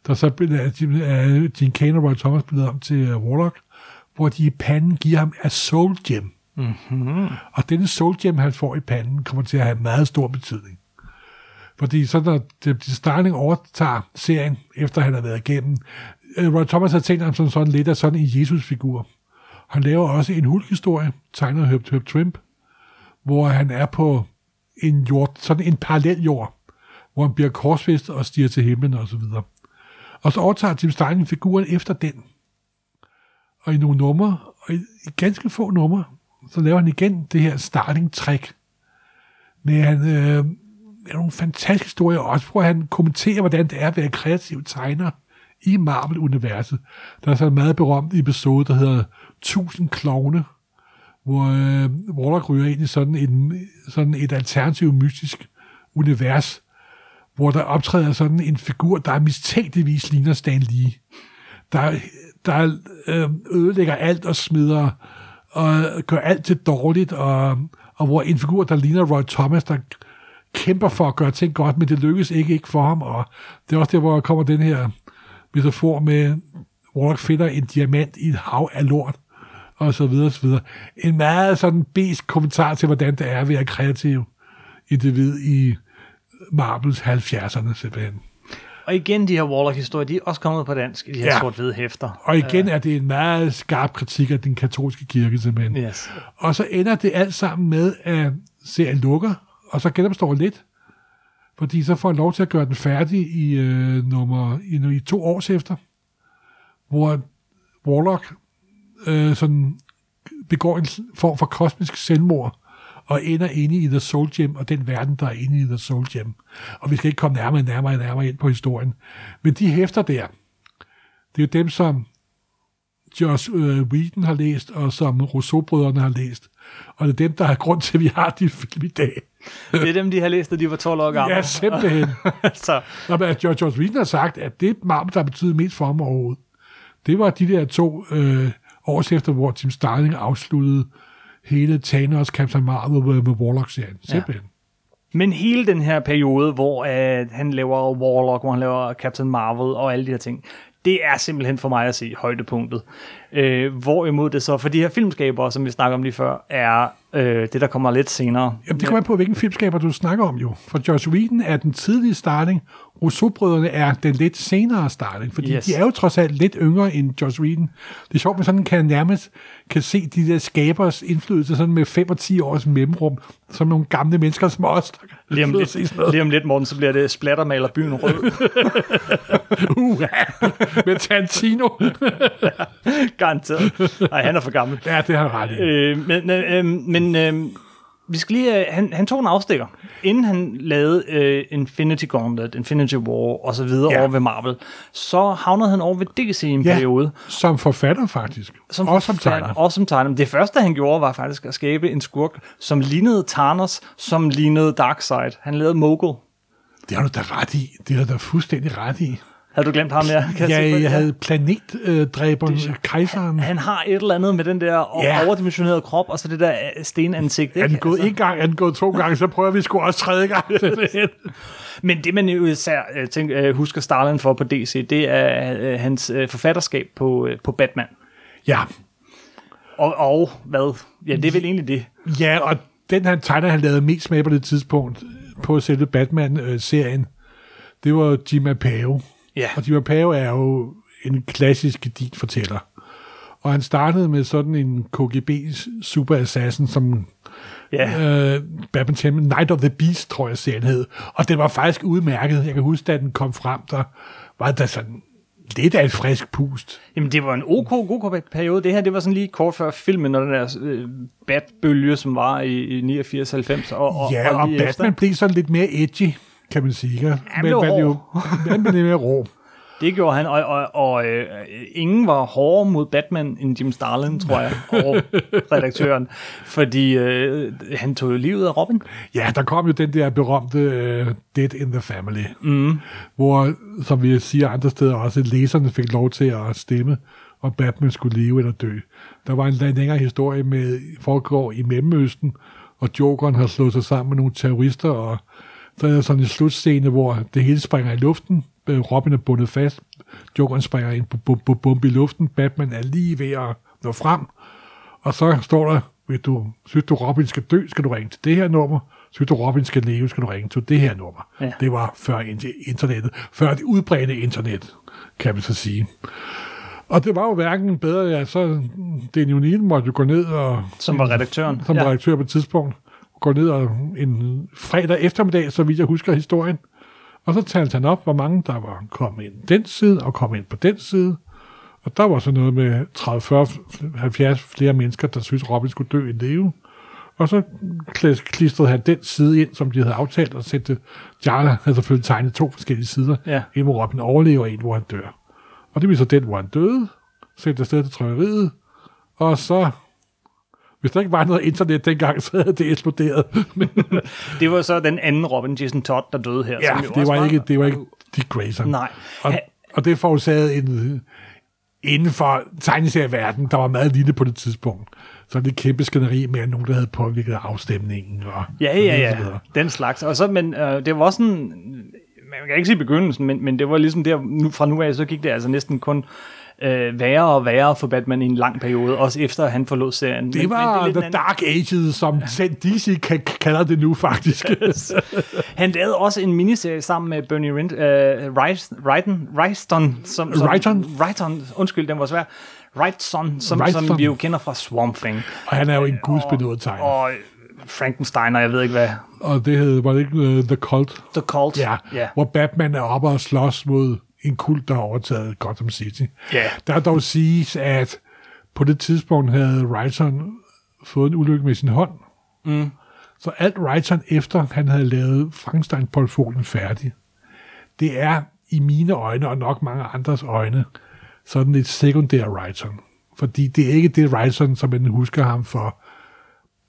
Der så blev af Gene Kane og Roy Thomas blevet om til uh, Warlock, hvor de i panden giver ham af Soul Gem. Mm-hmm. Og denne Soul Gem, han får i panden, kommer til at have meget stor betydning. Fordi så når Starling overtager serien, efter han har været igennem, øh, Roy Thomas har tænkt ham som sådan lidt af sådan en Jesus-figur. Han laver også en hulkhistorie, tegner Herb, Herb Trimp, hvor han er på en jord, sådan en parallel jord, hvor han bliver korsfæstet og stiger til himlen og så videre. Og så overtager Jim Starling figuren efter den. Og i nogle numre, og i, i ganske få numre, så laver han igen det her starting-trick. Men han øh, er nogle fantastiske historier, også hvor han kommenterer, hvordan det er at være kreativ tegner i Marvel-universet. Der er så en meget berømt episode, der hedder 1000 klovne, hvor øh, Warlock ryger ind i sådan, en, sådan et alternativt mystisk univers, hvor der optræder sådan en figur, der mistænkeligvis ligner Stan Lee. Der, der øh, ødelægger alt og smider og gør alt til dårligt, og, og hvor en figur, der ligner Roy Thomas, der kæmper for at gøre ting godt, men det lykkes ikke, ikke for ham, og det er også der, hvor kommer den her metafor med, Warlock finder en diamant i et hav af lort, og så videre, og så videre. En meget sådan besk kommentar til, hvordan det er at være kreativ individ i Marbles 70'erne, simpelthen. Og igen, de her Warlock-historier, de er også kommet på dansk i de her Ja. sort-hvide hæfter. Og igen er det en meget skarp kritik af den katolske kirke, simpelthen. Yes. Og så ender det alt sammen med, at serien lukker, og så genopstår lidt, fordi så får han lov til at gøre den færdig i, øh, nummer, i, i to års efter, hvor Warlock øh, sådan begår en form for kosmisk selvmord, og ender inde i The Soul Gem, og den verden, der er inde i The Soul Gem. Og vi skal ikke komme nærmere, nærmere, nærmere ind på historien. Men de hæfter der, det er jo dem, som Josh øh, Whedon har læst, og som Rousseau-brødrene har læst. Og det er dem, der har grund til, at vi har de film i dag. Det er dem, de har læst, da de var 12 år gamle. Ja, simpelthen. så, Nå, men at George Whedon har sagt, at det Marvel, der betyder mest for ham overhovedet, det var de der to øh, års efter, hvor Tim Starling afsluttede hele Thanos Captain Marvel med, med Warlock-serien. Simpelthen. men hele den her periode, hvor øh, han laver Warlock, hvor han laver Captain Marvel og alle de her ting, det er simpelthen for mig at se højdepunktet. Øh, hvorimod det så for de her filmskabere, som vi snakker om lige før, er øh, det, der kommer lidt senere. Jamen, det kommer an på, hvilken filmskaber du snakker om jo. For Josh Whedon er den tidlige starting, Rousseau-brødrene er den lidt senere starting, fordi Yes. de er jo trods alt lidt yngre end Josh Whedon. Det er sjovt, man sådan kan nærmest kan se de der skabers indflydelse sådan med 5 og 10 års mellemrum, som nogle gamle mennesker som os, der Lige om, lidt, lige om lidt, Morten, så bliver det splattermaler byen rød. Uh, med Tarantino. Garanteret. Nej, han er for gammel. ja, det har han ret i. Øh, men øh, men øh, vi skal lige, øh, han, han tog en afstikker, inden han lavede øh, Infinity Gauntlet, Infinity War og så videre Ja. over ved Marvel, så havnede han over ved DC i en Ja. periode. Som forfatter, faktisk. Som Også som tegner. Også som tegner. Det første, han gjorde, var faktisk at skabe en skurk, som lignede Thanos, som lignede Darkseid. Han lavede Mogul. Det har du da ret i. Det har du da fuldstændig ret i. Havde du glemt ham her? Kan Ja, det? jeg havde planetdræberen, Det- kejseren. Han har et eller andet med den der Ja. overdimensionerede krop, og så det der øh, stenansigt. Ikke? gået Altså. en gang, den gået to gange, så prøver vi sgu også tredje gang. Men det, man jo især øh, tænk, øh, husker Starlin for på DC, det er øh, hans øh, forfatterskab på, øh, på Batman. ja, Og, og hvad? Ja, det er vel egentlig det. ja, og den han tegner, han lavede mest med på det tidspunkt på selve Batman-serien, det var Jim Apao. Ja. Og Jim Apao er jo en klassisk din fortæller. Og han startede med sådan en KGB super assassin, som Ja. øh, Champion, Night of the Beast, tror jeg serien hed. Og den var faktisk udmærket. Jeg kan huske, da den kom frem, der var der sådan lidt af et frisk pust. Jamen, det var en OK god periode. Det her, det var sådan lige kort før filmen, og den der øh, Bat-bølge, som var i, i 89-90. Og, og, Ja, og, og Batman efter. blev sådan lidt mere edgy, kan man sige. Ikke? blev man hård. jo, han blev lidt mere rå. Det gjorde han, og, og, og øh, ingen var hårdere mod Batman end Jim Starlin, tror jeg, og redaktøren. Fordi øh, han tog jo livet af Robin. Ja, der kom jo den der berømte uh, Dead in the Family, mm. hvor, som vi siger andre steder også, læserne fik lov til at stemme, og Batman skulle leve eller dø. Der var en længere historie med foregår i Mellemøsten, og Jokeren har slået sig sammen med nogle terrorister, og så er der sådan en slutscene, hvor det hele springer i luften, Øh, Robin er bundet fast, Jokeren springer en bombe i luften, Batman er lige ved at nå frem, og så står der, hvis du synes, du Robin skal dø, skal du ringe til det her nummer. Synes du Robin skal leve, skal du ringe til det her nummer. Ja. Det var før in- internettet, før det udbredte internet, kan man så sige. Og det var jo hverken bedre, ja, så Daniel O'Neill måtte jo gå ned og, Som var redaktøren. som Ja. ja. redaktør på et tidspunkt, gå ned og en fredag eftermiddag, så vidt jeg husker historien. Og så talte han op, hvor mange der var kommet ind den side, og kommet ind på den side. Og der var så noget med 30, 40, 70 flere mennesker, der synes Robin skulle dø i leve. Og så klistrede han den side ind, som de havde aftalt, og sætte Jarla havde selvfølgelig tegnet to forskellige sider. Ja. En, hvor Robin overlever, og en, hvor han dør. Og det blev så den, hvor han døde, sendte afsted til trykkeriet, og så, hvis der ikke var noget internet dengang, så havde det eksploderet. Det var så den anden Robin, Jason Todd, der døde her. ja, som det var, ikke, det var ikke Dick Grayson. Nej. Og, og det forårsagede en, inden for tegneserieverdenen, der var meget lille på det tidspunkt. Så det kæmpe skænderi med, at nogen, der havde påvirket afstemningen. Og, Ja, ja, ja. Den slags. Og så, men øh, det var sådan, man kan ikke sige begyndelsen, men, men det var ligesom der, nu, fra nu af, så gik det altså næsten kun øh, værre og værre for Batman i en lang periode, også efter han forlod serien. Det var er lidt The Dark Ages, som selv DC kan, kalder det nu faktisk. Han lavede også en miniserie sammen med Bernie Rind, øh, Wrighton, Wrighton, som, som, Wrighton? Wrighton, undskyld, den var svær. Wrightson, som, som Wrighton. vi jo kender fra Swamp Thing. og han er jo en gudsbenået tegner. Og Frankenstein, og jeg ved ikke hvad. Og det hed, var det ikke uh, The Cult? The Cult. Ja, ja. hvor Batman er oppe og slås mod en kult, der har overtaget Gotham City. Ja. Der dog siges, at på det tidspunkt havde Wrighton fået en ulykke med sin hånd. Mm. Så alt Wrighton efter han havde lavet Frankenstein-portfolien færdig, det er i mine øjne, og nok mange andres øjne, sådan et sekundær Wrighton. Fordi det er ikke det Wrighton, som man husker ham for,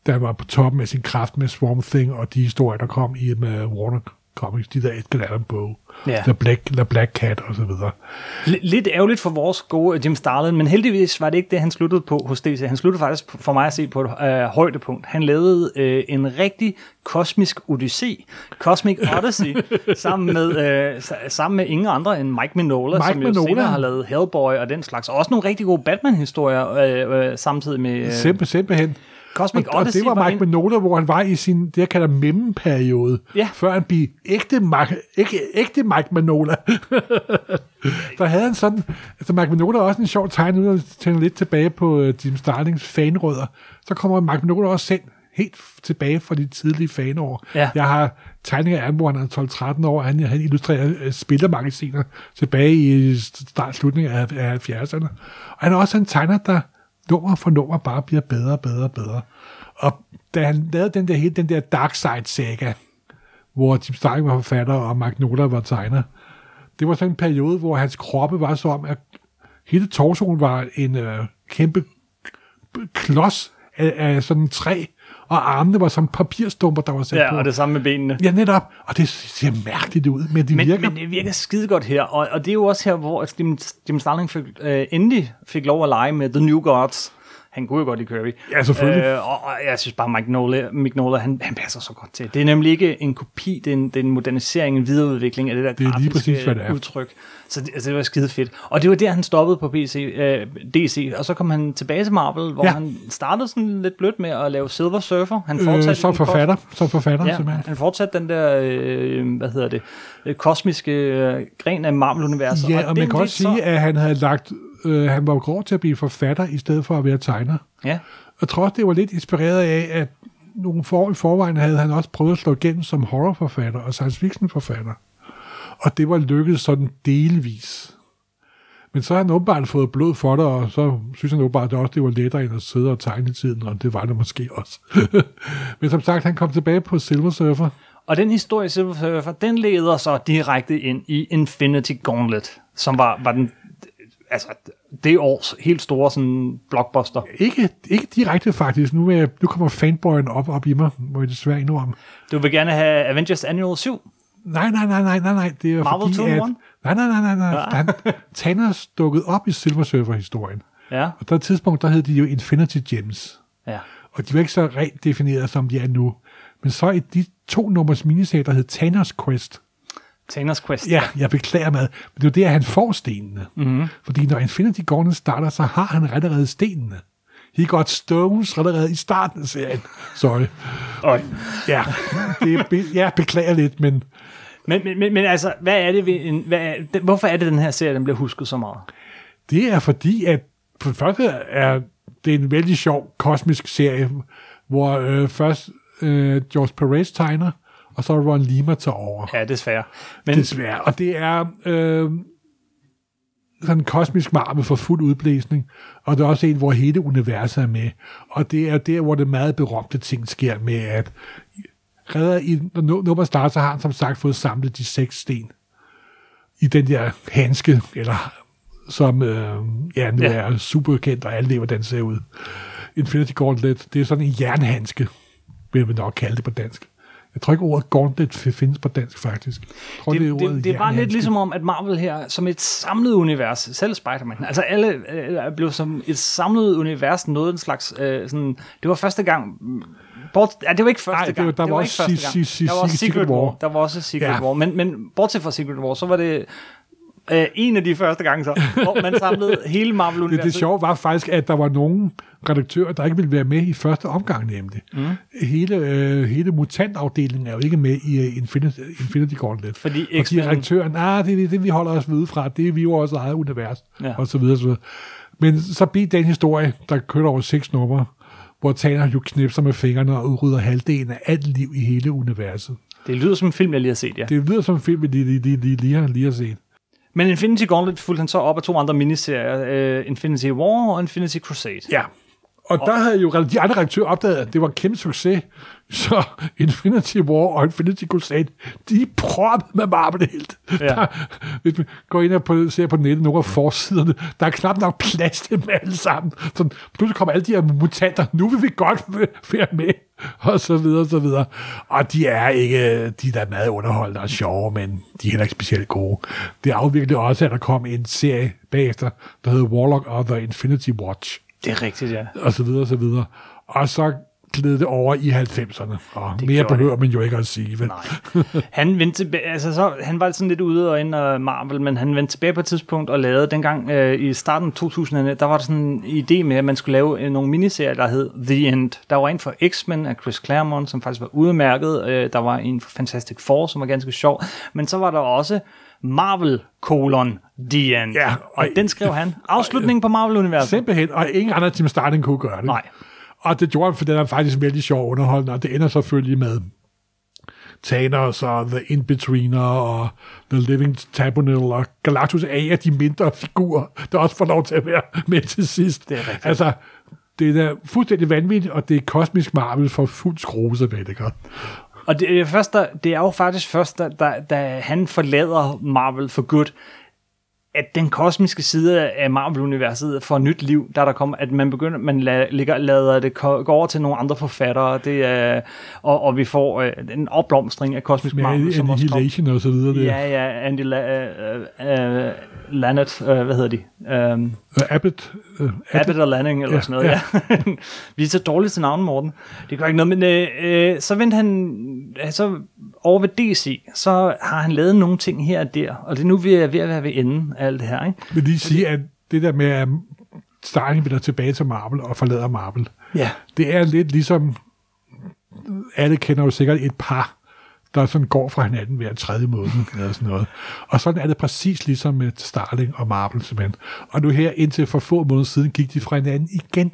der var på toppen af sin kraft med Swamp Thing og de historier, der kom i med Warner Comics, de der Edgar Allan bog, Ja. The, Black, The Black Cat og så videre. L- lidt ærgerligt for vores gode Jim Starlin, men heldigvis var det ikke det, han sluttede på hos DC. Han sluttede faktisk for mig at se på et øh, højdepunkt. Han lavede øh, en rigtig kosmisk odyssé, Cosmic Odyssey, sammen med, øh, sa- sammen med ingen andre end Mike Mignola, Mike som jo senere har lavet Hellboy og den slags. Og også nogle rigtig gode Batman-historier øh, øh, samtidig med øh, Simpe, simpelthen. Cosmic Og, og Odyssey. det var Mike en- Mignola, hvor han var i sin, det jeg kalder memme-periode, Ja. før han blev ægte, Mike, ikke, ægte Mike Mignola. der havde han sådan, altså Mike Mignola er også en sjov tegn, nu tænker lidt tilbage på uh, Jim Starlings fanrødder, så kommer Mike Mignola også selv helt tilbage fra de tidlige fanår. Ja. Jeg har tegninger af ham, hvor han er 12-13 år, han, han illustrerer uh, spillermagasiner tilbage i start slutningen af, af 70'erne. Og han er også en tegner, der nummer for nummer bare bliver bedre og bedre og bedre. Og da han lavede den der, hele den der Dark Side saga, hvor Jim Stark var forfatter, og Mark Nola var tegner, det var sådan en periode, hvor hans kroppe var så om, at hele torsoen var en øh, kæmpe klods af, af sådan en træ, og armene var som papirstumper, der var sat på. Ja, og det samme med benene. Ja, netop. Og det ser mærkeligt ud, men det Men, virker... men det virker skide godt her, og, og det er jo også her, hvor Jim, Jim Starlin fik, øh, endelig fik lov at lege med The New Gods. Han kunne jo godt i Kirby. Ja, selvfølgelig. Øh, og, og jeg synes bare, Mike Nola, Mike Nola han, han passer så godt til. Det er nemlig ikke en kopi, det er en, det er en modernisering, en videreudvikling af det der Det er lige grafiske præcis, hvad det er. udtryk. Så det, altså, det var skide fedt. Og det var der, han stoppede på PC, øh, DC, og så kom han tilbage til Marvel, hvor Ja. han startede sådan lidt blødt med at lave Silver Surfer. Han Øh, fortsatte som den kos- forfatter, som forfatter, Ja, simpelthen. han fortsatte den der, øh, hvad hedder det, øh, kosmiske øh, gren af Marvel-universet. Ja, og man den kan også sige, at han havde lagt, øh, han var grov til at blive forfatter, i stedet for at være tegner. Ja, tror også, det var lidt inspireret af, at nogle for, i forvejen havde han også prøvet at slå igennem som horrorforfatter og science fiction forfatter. Og det var lykkedes sådan delvis. Men så har han åbenbart fået blod for det, og så synes han åbenbart også, det var lettere end at sidde og tegne i tiden, og det var det måske også. Men som sagt, han kom tilbage på Silver Surfer. og den historie, Silver Surfer, den leder så direkte ind i Infinity Gauntlet, som var, var den, altså, det års helt store sådan, blockbuster. Ikke, ikke direkte faktisk. Nu, er nu kommer fanboyen op, op i mig, må jeg desværre indrømme. Du vil gerne have Avengers Annual 7? Nej, nej, nej, nej, nej, nej. Det er Marvel fordi, 2 in at... Nej, nej, nej, nej, nej. Han, Thanos dukkede op i Silver Surfer-historien. Ja, Og der et tidspunkt, der hed de jo Infinity Gems. ja. Og de var ikke så rent defineret, som de er nu. Men så i de to nummers miniserie, der hed Thanos Quest. Thanos Quest. Ja, jeg beklager mig. Men det er jo der, han får stenene. Mhm. Mm-hmm. Fordi når Infinity Gauntlet starter, så har han allerede stenene. He got stones allerede i starten af serien. Sorry. Øj. Ja, det er, be- jeg beklager lidt, men Men, men, men, men altså, hvad er det ved en, hvad er, den, hvorfor er det, den her serie, den bliver husket så meget? Det er fordi, at for det første er det en vældig sjov kosmisk serie, hvor øh, først øh, George Perez tegner, og så Ron Lima tager over. Ja, desværre. Men, Desværre. Og det er øh, sådan en kosmisk marmel for fuld udblæsning, og det er også en, hvor hele universet er med. Og det er der, hvor det meget berømte ting sker med, at redder i, når nu- nummer starter, så har han som sagt fået samlet de seks sten i den der handske, eller som øh, ja, nu Ja. er super kendt, og alle ved, hvordan den ser ud. Infinity Gauntlet, det er sådan en jernhandske, vil man nok kalde det på dansk. Jeg tror ikke, ordet gauntlet findes på dansk, faktisk. Jeg tror, det, ordet det, det er bare lidt ligesom om, at Marvel her, som et samlet univers, selv Spider-Man, altså alle øh, blev som et samlet univers noget en slags, øh, sådan, det var første gang, bort, ja, det var ikke første Nej, det gang. var- der var ikke også første si- gang. si- si- Der var også Secret Secret War. War. Der var også Secret Ja. War, men, men bortset fra Secret War, så var det øh, en af de første gange så, hvor man samlede hele Det, Marvel-universet. det sjove var faktisk, at der var nogle redaktører, der ikke ville være med i første omgang nemlig. Mm. Hele, øh, hele mutantafdelingen er jo ikke med i uh, Infinity, Infinity Gauntlet. Fordi og de redaktører, nej, det er det, vi holder os ved fra. Det er vi jo vores eget univers. Ja. Og så videre, så videre. Men så blev den historie, der kørte over seks numre, hvor Thanos jo knipser med fingrene og udrydder halvdelen af alt liv i hele universet. Det lyder som en film, jeg lige har set, ja. Det lyder som en film, vi lige, lige, lige, lige, lige, har, lige har set. Men Infinity Gauntlet fulgte han så op af to andre miniserier, uh, Infinity War og Infinity Crusade. Ja. Og der havde jo de andre redaktører opdaget, at det var en kæmpe succes. Så Infinity War og Infinity Crusade, de er proppet med Marvel helt. Ja. Der, hvis man går ind og på, ser på nettet nogle af forsiderne, der er knap nok plads til dem alle sammen. Så pludselig kommer alle de her mutanter, nu vil vi godt være med, og så videre, og så videre. Og de er ikke, de er da meget underholdende og sjove, men de er heller ikke specielt gode. Det afviklede også, at der kom en serie bagefter, der hedder Warlock of the Infinity Watch Det er rigtigt, ja. og så videre, og så videre. Og så gled det over i 90'erne, og Det mere behøver man jo ikke at sige. Vel? Nej. Han vendte tilbage, altså så, han var sådan lidt ude og ind af Marvel, men han vendte tilbage på et tidspunkt og lavede dengang øh, i starten af 2000'erne, der var der sådan en idé med, at man skulle lave øh, nogle miniserier, der hed The End. Der var en for X-Men af Chris Claremont, som faktisk var udmærket. Øh, der var en for Fantastic Four, som var ganske sjov. Men så var der også Marvel The End. Ja, og, og- den skrev han. Afslutningen på Marvel-universet. Simpelthen, og ingen andre Team Starling kunne gøre det. Nej. Og det gjorde han, for den er faktisk vældig sjov underholdende, og det ender selvfølgelig med Thanos og The In-Betweener og The Living Tabunil og Galactus er en af de mindre figurer, der også får lov til at være med til sidst. Det er rigtigt. Altså, det er da fuldstændig vanvittigt, og det er kosmisk Marvel for fuld skrue, så ved det godt. Og det er, først, der, det er jo faktisk først, da, da, da han forlader Marvel for good, at den kosmiske side af Marvel-universet får nyt liv, der der kommer, at man begynder, man la, ligger, lader det gå over til nogle andre forfattere, det er, og, og vi får øh, en opblomstring af kosmisk Med Marvel, kom. Annihilation og så videre. Det. Ja, ja, Andy La, uh, uh, Lanet, uh, hvad hedder de? Um, Abbott, uh, Abbott, Abbott og Lanning, eller Ja, sådan noget, ja. Vi er så dårlige til navn, Morten. Det gør ikke noget, men øh, øh, så vendte han, altså over ved DC, så har han lavet nogle ting her og der, og det er nu, vi er ved at være ved enden af alt det her, ikke? vil lige sige, at det der med, at Starling vender tilbage til Marvel og forlader Marvel, Ja. det er lidt ligesom, alle kender jo sikkert et par, der sådan går fra hinanden hver tredje måned, eller sådan noget. Og sådan er det præcis ligesom med Starling og Marvel, simpelthen. Og nu her, indtil for få måneder siden, gik de fra hinanden igen.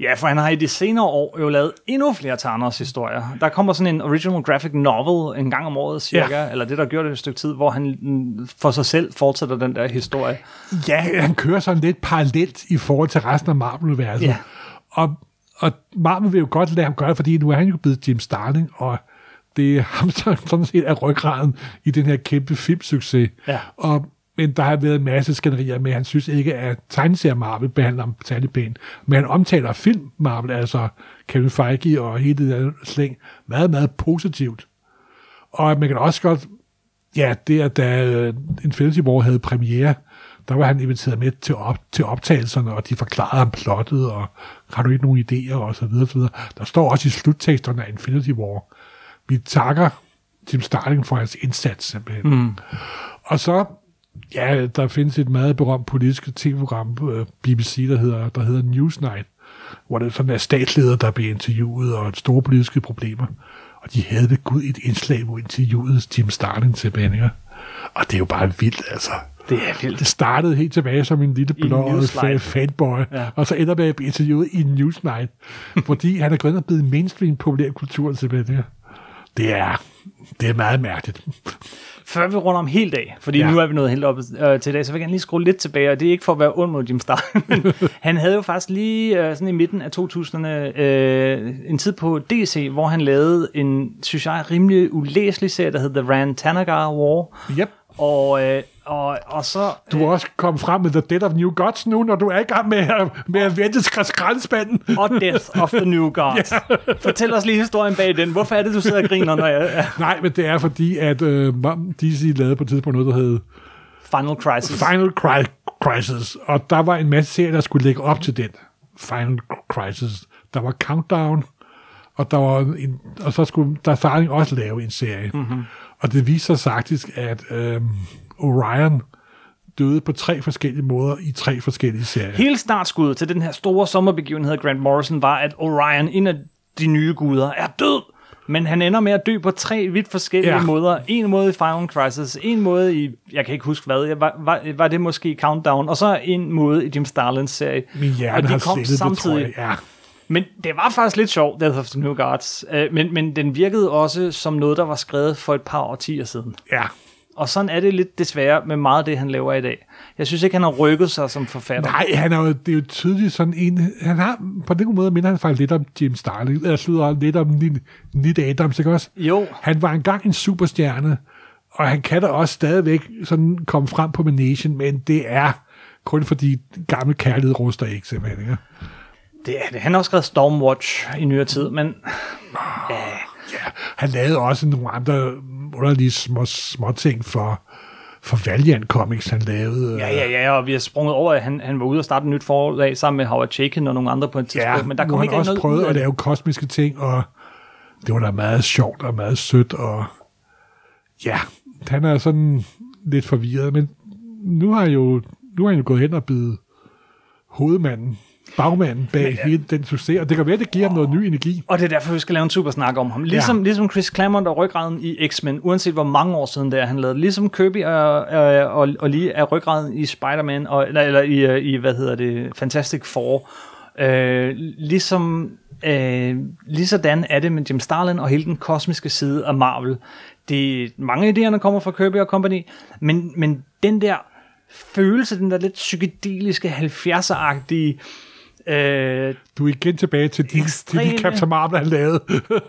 Ja, for han har i de senere år jo lavet endnu flere Thanos historier. Der kommer sådan en original graphic novel en gang om året cirka, ja. eller det der gjorde det et stykke tid, hvor han mm, for sig selv fortsætter den der historie. Ja, han kører sådan lidt parallelt i forhold til resten af Marvel-universet. Ja. Og, og Marvel vil jo godt lade ham gøre det, fordi nu er han jo blevet Jim Starling, og det er ham, der sådan set er ryggraden i den her kæmpe filmsucces. Ja. Og, men der har været en masse skænderier med, han synes ikke, at tegneserie Marvel behandler ham særlig pænt. Men han omtaler film Marvel, altså Kevin Feige og hele det der slæng, meget, meget positivt. Og man kan også godt Ja, det er da øh, Infinity War havde premiere, der var han inviteret med til, op, til optagelserne, og de forklarede ham plottet, og har du ikke nogen idéer, og så videre, så videre. Der står også i slutteksterne af Infinity War, vi takker Tim Starling for hans indsats, simpelthen. Mm. Og så, ja, der findes et meget berømt politisk tv-program på øh, BBC, der hedder, der hedder Newsnight, hvor det er sådan en statsleder, der bliver interviewet, og store politiske problemer. Og de havde ved Gud et indslag, hvor interviewede Tim Starling tilbage. ikke? Og det er jo bare vildt, altså. Det er vildt. Det startede helt tilbage som en lille blå Newslight. fanboy, Ja. og så ender med at blive interviewet i Newsnight, fordi han er gået og blevet mainstream populær kultur simpelthen. Det er, det er meget mærkeligt. Før vi runder om helt af, fordi ja. Nu er vi nået helt op øh, til i dag, så vil jeg gerne lige skrue lidt tilbage, og det er ikke for at være ond mod Jim Starlin, men han havde jo faktisk lige øh, sådan i midten af 2000'erne øh, en tid på DC, hvor han lavede en, synes jeg, rimelig ulæselig serie, der hed The Rand Tanagar War, Yep. og, øh, og, og så... Du er også kommet frem med The Dead of New Gods nu, når du er i gang med at, med at vente til skraldespanden. og Death of the New Gods. Fortæl os lige historien bag den. Hvorfor er det, du sidder og griner, når jeg... Ja. Nej, men det er fordi, at øh, DC lavede på et tidspunkt noget, der hed Final Crisis. Final Cri- Crisis, og der var en masse serier, der skulle lægge op til den Final Crisis. Der var Countdown, og, der var en, og så skulle der Starling også lave en serie. Mm-hmm. Og det viser sig faktisk, at øhm, Orion døde på tre forskellige måder i tre forskellige serier. Hele startskuddet til den her store sommerbegivenhed af Grant Morrison var, at Orion, en af de nye guder, er død. Men han ender med at dø på tre vidt forskellige ja. Måder. En måde i Final Crisis, en måde i, jeg kan ikke huske hvad, var, var, var det måske Countdown, og så en måde i Jim Starlins serie. Min hjerne og de kom det, samtidig. jeg. Ja. Men det var faktisk lidt sjovt, Death of the New Guards. Øh, men, men den virkede også som noget, der var skrevet for et par årtier siden. Ja, Og sådan er det lidt desværre med meget af det, han laver i dag. Jeg synes ikke, han har rykket sig som forfatter. Nej, han er jo, det er jo tydeligt sådan en... Han har, på den måde minder han faktisk lidt om James Starling. Eller slutter lidt om Nid- Nid Adams, ikke også? Jo, Han var engang en superstjerne, og han kan da også stadigvæk sådan komme frem på Manation, men det er kun fordi gammel kærlighed ruster ikke, simpelthen. Ikke? det er det. Han har også skrevet Stormwatch i nyere tid, men Ja, han lavede også nogle andre underlige små, små ting for, for Valiant Comics, han lavede. ja, ja, ja, og vi har sprunget over, at han, han var ude og starte et nyt forlag sammen med Howard Chaykin og nogle andre på et tidspunkt, men der kom han ikke også noget af at lave kosmiske ting, og det var da meget sjovt og meget sødt, og ja, han er sådan lidt forvirret, men nu har jo, nu har han jo gået hen og blevet hovedmanden, bagmanden bag ja. hele den succes, og det kan være, det giver ham noget ny energi. Og det er derfor, vi skal lave en super snak om ham. Ligesom, ja. ligesom Chris Claremont og ryggraden i X-Men, uanset hvor mange år siden det er, han lavede. Ligesom Kirby og, og, og, og lige er ryggraden i Spider-Man, og, eller, eller i, øh, i, hvad hedder det, Fantastic Four. Øh, ligesom, øh, ligesådan er det med Jim Starlin og hele den kosmiske side af Marvel. Det, mange af idéerne kommer fra Kirby og Company, men, men den der følelse, den der lidt psykedeliske, 70'er-agtige, øh, Du er igen tilbage til de, til de Ekstreme. Captain Marvel, han lavede.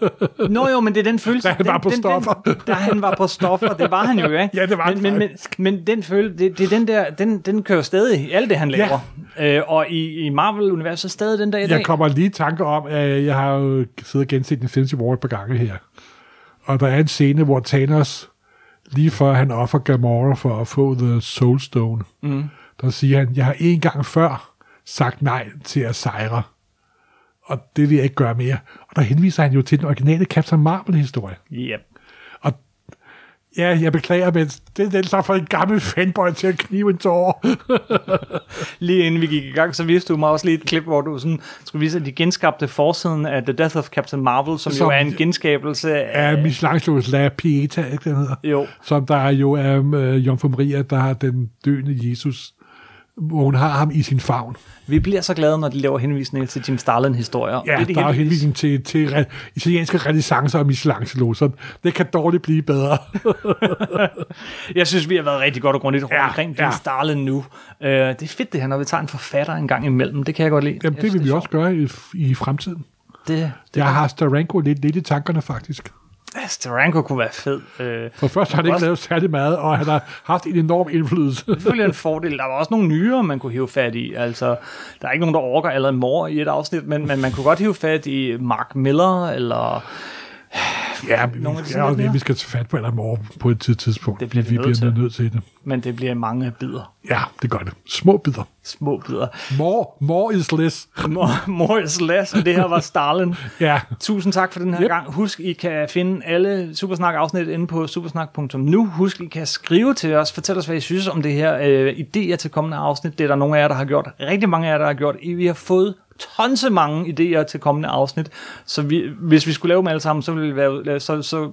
Nå jo, men det er den følelse... Da han den, var på den, stoffer. Den, da han var på stoffer, det var han jo, ikke? Ja, det var han men, men, men, men den følelse, det, det er den der, den, den kører stadig i alt det, han laver. Ja. Øh, og i, i Marvel-universet stadig den dag i dag. Jeg kommer lige i tanke om, at jeg har jo siddet og genset Infinity War et par gange her. Og der er en scene, hvor Thanos, lige før han offer Gamora for at få The Soul Stone, mm. der siger han, jeg har en gang før sagt nej til at sejre. Og det vil jeg ikke gøre mere. Og der henviser han jo til den originale Captain Marvel-historie. Yep. Og ja, jeg beklager, men det er den slags for en gammel fanboy til at knive en tår. Lige inden vi gik i gang, så viste du mig også lige et klip, hvor du sådan skulle vise, at de genskabte forsiden af The Death of Captain Marvel, som, som jo er en genskabelse af... af Michelangelos La Pieta, ikke den hedder? Jo. Som der jo er øh, Jomfru Maria, der har den døende Jesus, hvor hun har ham i sin favn. Vi bliver så glade, når de laver henvisninger til Jim Starlin-historier. Ja, det der er jo heldigvis- henvisning til, til re- italienske renaissancer og Michelangelo, så det kan dårligt blive bedre. Jeg synes, vi har været rigtig godt og grundigt rundt Ja, omkring Jim ja. Starlin nu. Uh, det er fedt det her, når vi tager en forfatter en gang imellem. Det kan jeg godt lide. Jamen, det vil vi er også gøre i, i fremtiden. Det, det Jeg har Staranko lidt, lidt i tankerne, faktisk. Steranko kunne være fed. Uh, For først har han ikke Også- lavet særlig meget, og han har haft en enorm indflydelse. selvfølgelig en fordel. Der var også nogle nyere, man kunne hive fat i. Altså, der er ikke nogen, der orker eller mor i et afsnit, men, men man kunne godt hive fat i Mark Miller, eller Ja, men Nogle af de ja, det, vi skal tage fat på eller morgen på et tid- tidspunkt. Det bliver vi vi nødt bliver til. nødt til det. men det bliver mange bidder. Ja, det gør det. Små bidder. Små bidder. More, more is less. More, more is less, og det her var Starlin. Ja, Tusind tak for den her Yep. gang. Husk, I kan finde alle Supersnak-afsnit inde på supersnak.nu. Husk, I kan skrive til os. Fortæl os, hvad I synes om det her. Øh, idéer til kommende afsnit. Det er der nogle af jer, der har gjort. Rigtig mange af jer, der har gjort. Vi har fået tonse mange idéer til kommende afsnit. Så vi, hvis vi skulle lave dem alle sammen, så ville vi være, så, så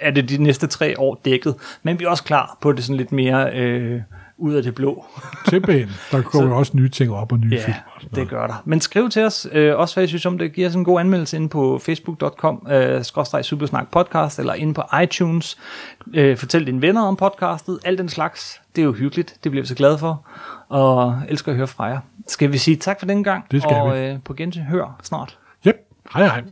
er det de næste tre år dækket. Men vi er også klar på det sådan lidt mere øh, ud af det blå. simpelthen. Der kommer jo også nye ting op og nye Ja, film. og sådan det gør der. Men skriv til os, øh, også hvad I synes om det. Giv os en god anmeldelse inde på facebook.com, øh, supersnak podcast, eller inde på iTunes. Øh, fortæl dine venner om podcastet. Alt den slags. Det er jo hyggeligt. Det bliver vi så glade for. Og elsker at høre fra jer. Skal vi sige tak for den gang? Det skal og vi. øh, på gensyn hør snart. Yep. Hej hej.